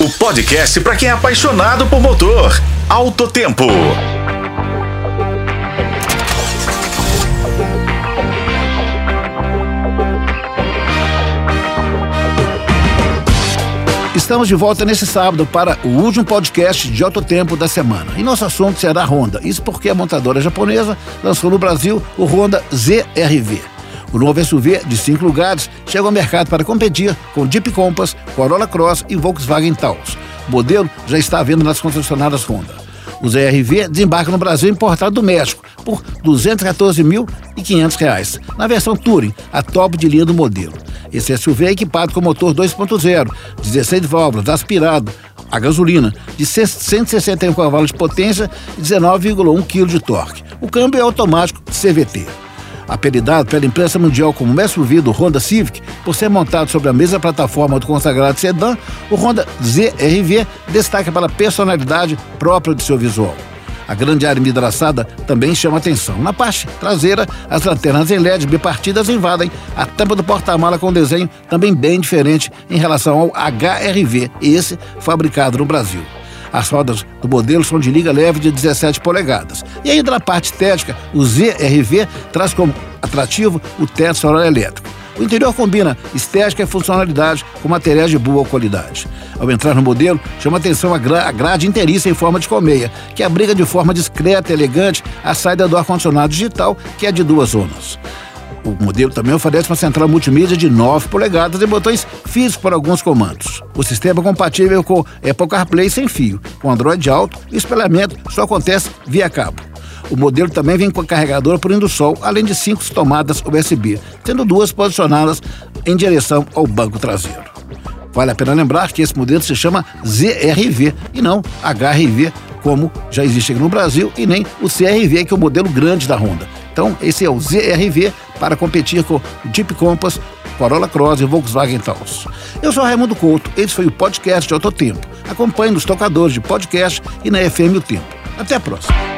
o podcast para quem é apaixonado por motor. Alto Tempo. Estamos de volta nesse sábado para o último podcast de alto tempo da semana. E nosso assunto será Honda. Isso porque a montadora japonesa lançou no Brasil o Honda ZRV. O novo SUV de cinco lugares chega ao mercado para competir com Jeep Compass, Corolla Cross e Volkswagen Taos. O modelo já está à venda nas concessionárias Honda. O ZRV desembarca no Brasil importado do México por R$ 214.500, na versão Touring, a top de linha do modelo. Esse SUV é equipado com motor 2.0, 16 válvulas, aspirado, a gasolina, de 161 cavalos de potência e 19,1 kg de torque. O câmbio é automático CVT. Apelidado pela imprensa mundial como SUV do Honda Civic, por ser montado sobre a mesma plataforma do consagrado sedã, o Honda ZRV destaca pela personalidade própria de seu visual. A grande área envidraçada também chama atenção. Na parte traseira, as lanternas em LED bipartidas invadem a tampa do porta-mala com desenho também bem diferente em relação ao HRV, esse fabricado no Brasil. As rodas do modelo são de liga leve de 17 polegadas. E ainda na parte estética, o ZRV traz como atrativo o teto solar elétrico. O interior combina estética e funcionalidade com materiais de boa qualidade. Ao entrar no modelo, chama atenção a, gra a grade inteiriça em forma de colmeia, que abriga de forma discreta e elegante a saída do ar-condicionado digital, que é de duas zonas. O modelo também oferece uma central multimídia de 9 polegadas e botões físicos para alguns comandos. O sistema é compatível com Apple CarPlay sem fio, com Android Auto e espelhamento só acontece via cabo. O modelo também vem com carregador por indução, além de cinco tomadas USB, tendo duas posicionadas em direção ao banco traseiro. Vale a pena lembrar que esse modelo se chama ZRV e não HRV, como já existe aqui no Brasil, e nem o CRV, que é o modelo grande da Honda. Então, esse é o ZRV para competir com Jeep Compass, Corolla Cross e Volkswagen Taos. Eu sou Raimundo Couto, esse foi o podcast de Autotempo. Acompanhe nos tocadores de podcast e na FM O Tempo. Até a próxima.